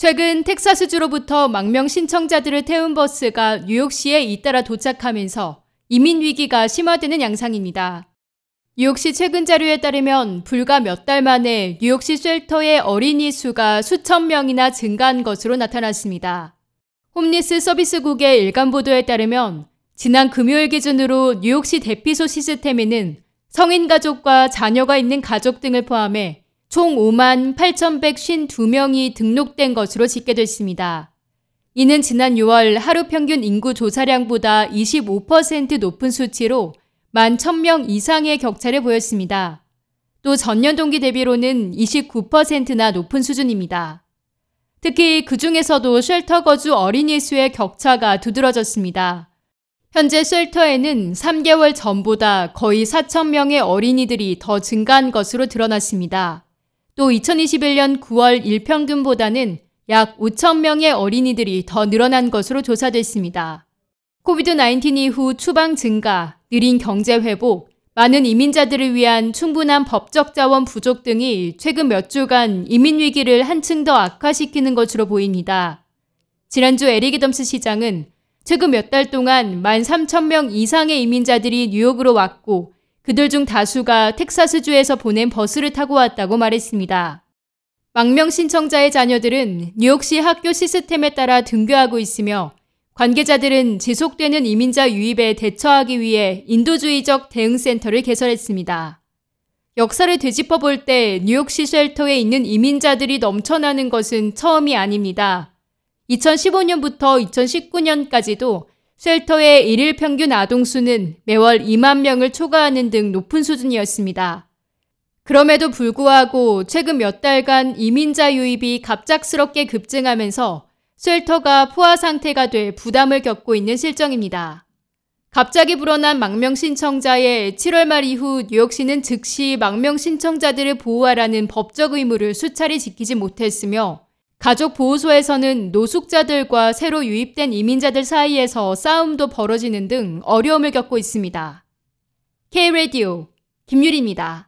최근 텍사스주로부터 망명 신청자들을 태운 버스가 뉴욕시에 잇따라 도착하면서 이민 위기가 심화되는 양상입니다. 뉴욕시 최근 자료에 따르면 불과 몇 달 만에 뉴욕시 shelter의 어린이 수가 수천 명이나 증가한 것으로 나타났습니다. 홈리스 서비스국의 일간 보도에 따르면 지난 금요일 기준으로 뉴욕시 대피소 시스템에는 성인 가족과 자녀가 있는 가족 등을 포함해 총 5만 8,152명이 등록된 것으로 집계됐습니다. 이는 지난 6월 하루 평균 인구 조사량보다 25% 높은 수치로 1만 1,000명 이상의 격차를 보였습니다. 또 전년 동기 대비로는 29%나 높은 수준입니다. 특히 그 중에서도 쉘터 거주 어린이 수의 격차가 두드러졌습니다. 현재 쉘터에는 3개월 전보다 거의 4,000명의 어린이들이 더 증가한 것으로 드러났습니다. 또 2021년 9월 일평균보다는 약 5천 명의 어린이들이 더 늘어난 것으로 조사됐습니다. 코비드-19 이후 추방 증가, 느린 경제 회복, 많은 이민자들을 위한 충분한 법적 자원 부족 등이 최근 몇 주간 이민 위기를 한층 더 악화시키는 것으로 보입니다. 지난주 에릭 덤스 시장은 최근 몇 달 동안 13,000명 이상의 이민자들이 뉴욕으로 왔고 그들 중 다수가 텍사스주에서 보낸 버스를 타고 왔다고 말했습니다. 망명 신청자의 자녀들은 뉴욕시 학교 시스템에 따라 등교하고 있으며 관계자들은 지속되는 이민자 유입에 대처하기 위해 인도주의적 대응센터를 개설했습니다. 역사를 되짚어 볼 때 뉴욕시 쉘터에 있는 이민자들이 넘쳐나는 것은 처음이 아닙니다. 2015년부터 2019년까지도 쉘터의 일일 평균 아동 수는 매월 2만 명을 초과하는 등 높은 수준이었습니다. 그럼에도 불구하고 최근 몇 달간 이민자 유입이 갑작스럽게 급증하면서 쉘터가 포화 상태가 돼 부담을 겪고 있는 실정입니다. 갑자기 불어난 망명 신청자의 7월 말 이후 뉴욕시는 즉시 망명 신청자들을 보호하라는 법적 의무를 수차례 지키지 못했으며 가족보호소에서는 노숙자들과 새로 유입된 이민자들 사이에서 싸움도 벌어지는 등 어려움을 겪고 있습니다. K-Radio 김유리입니다.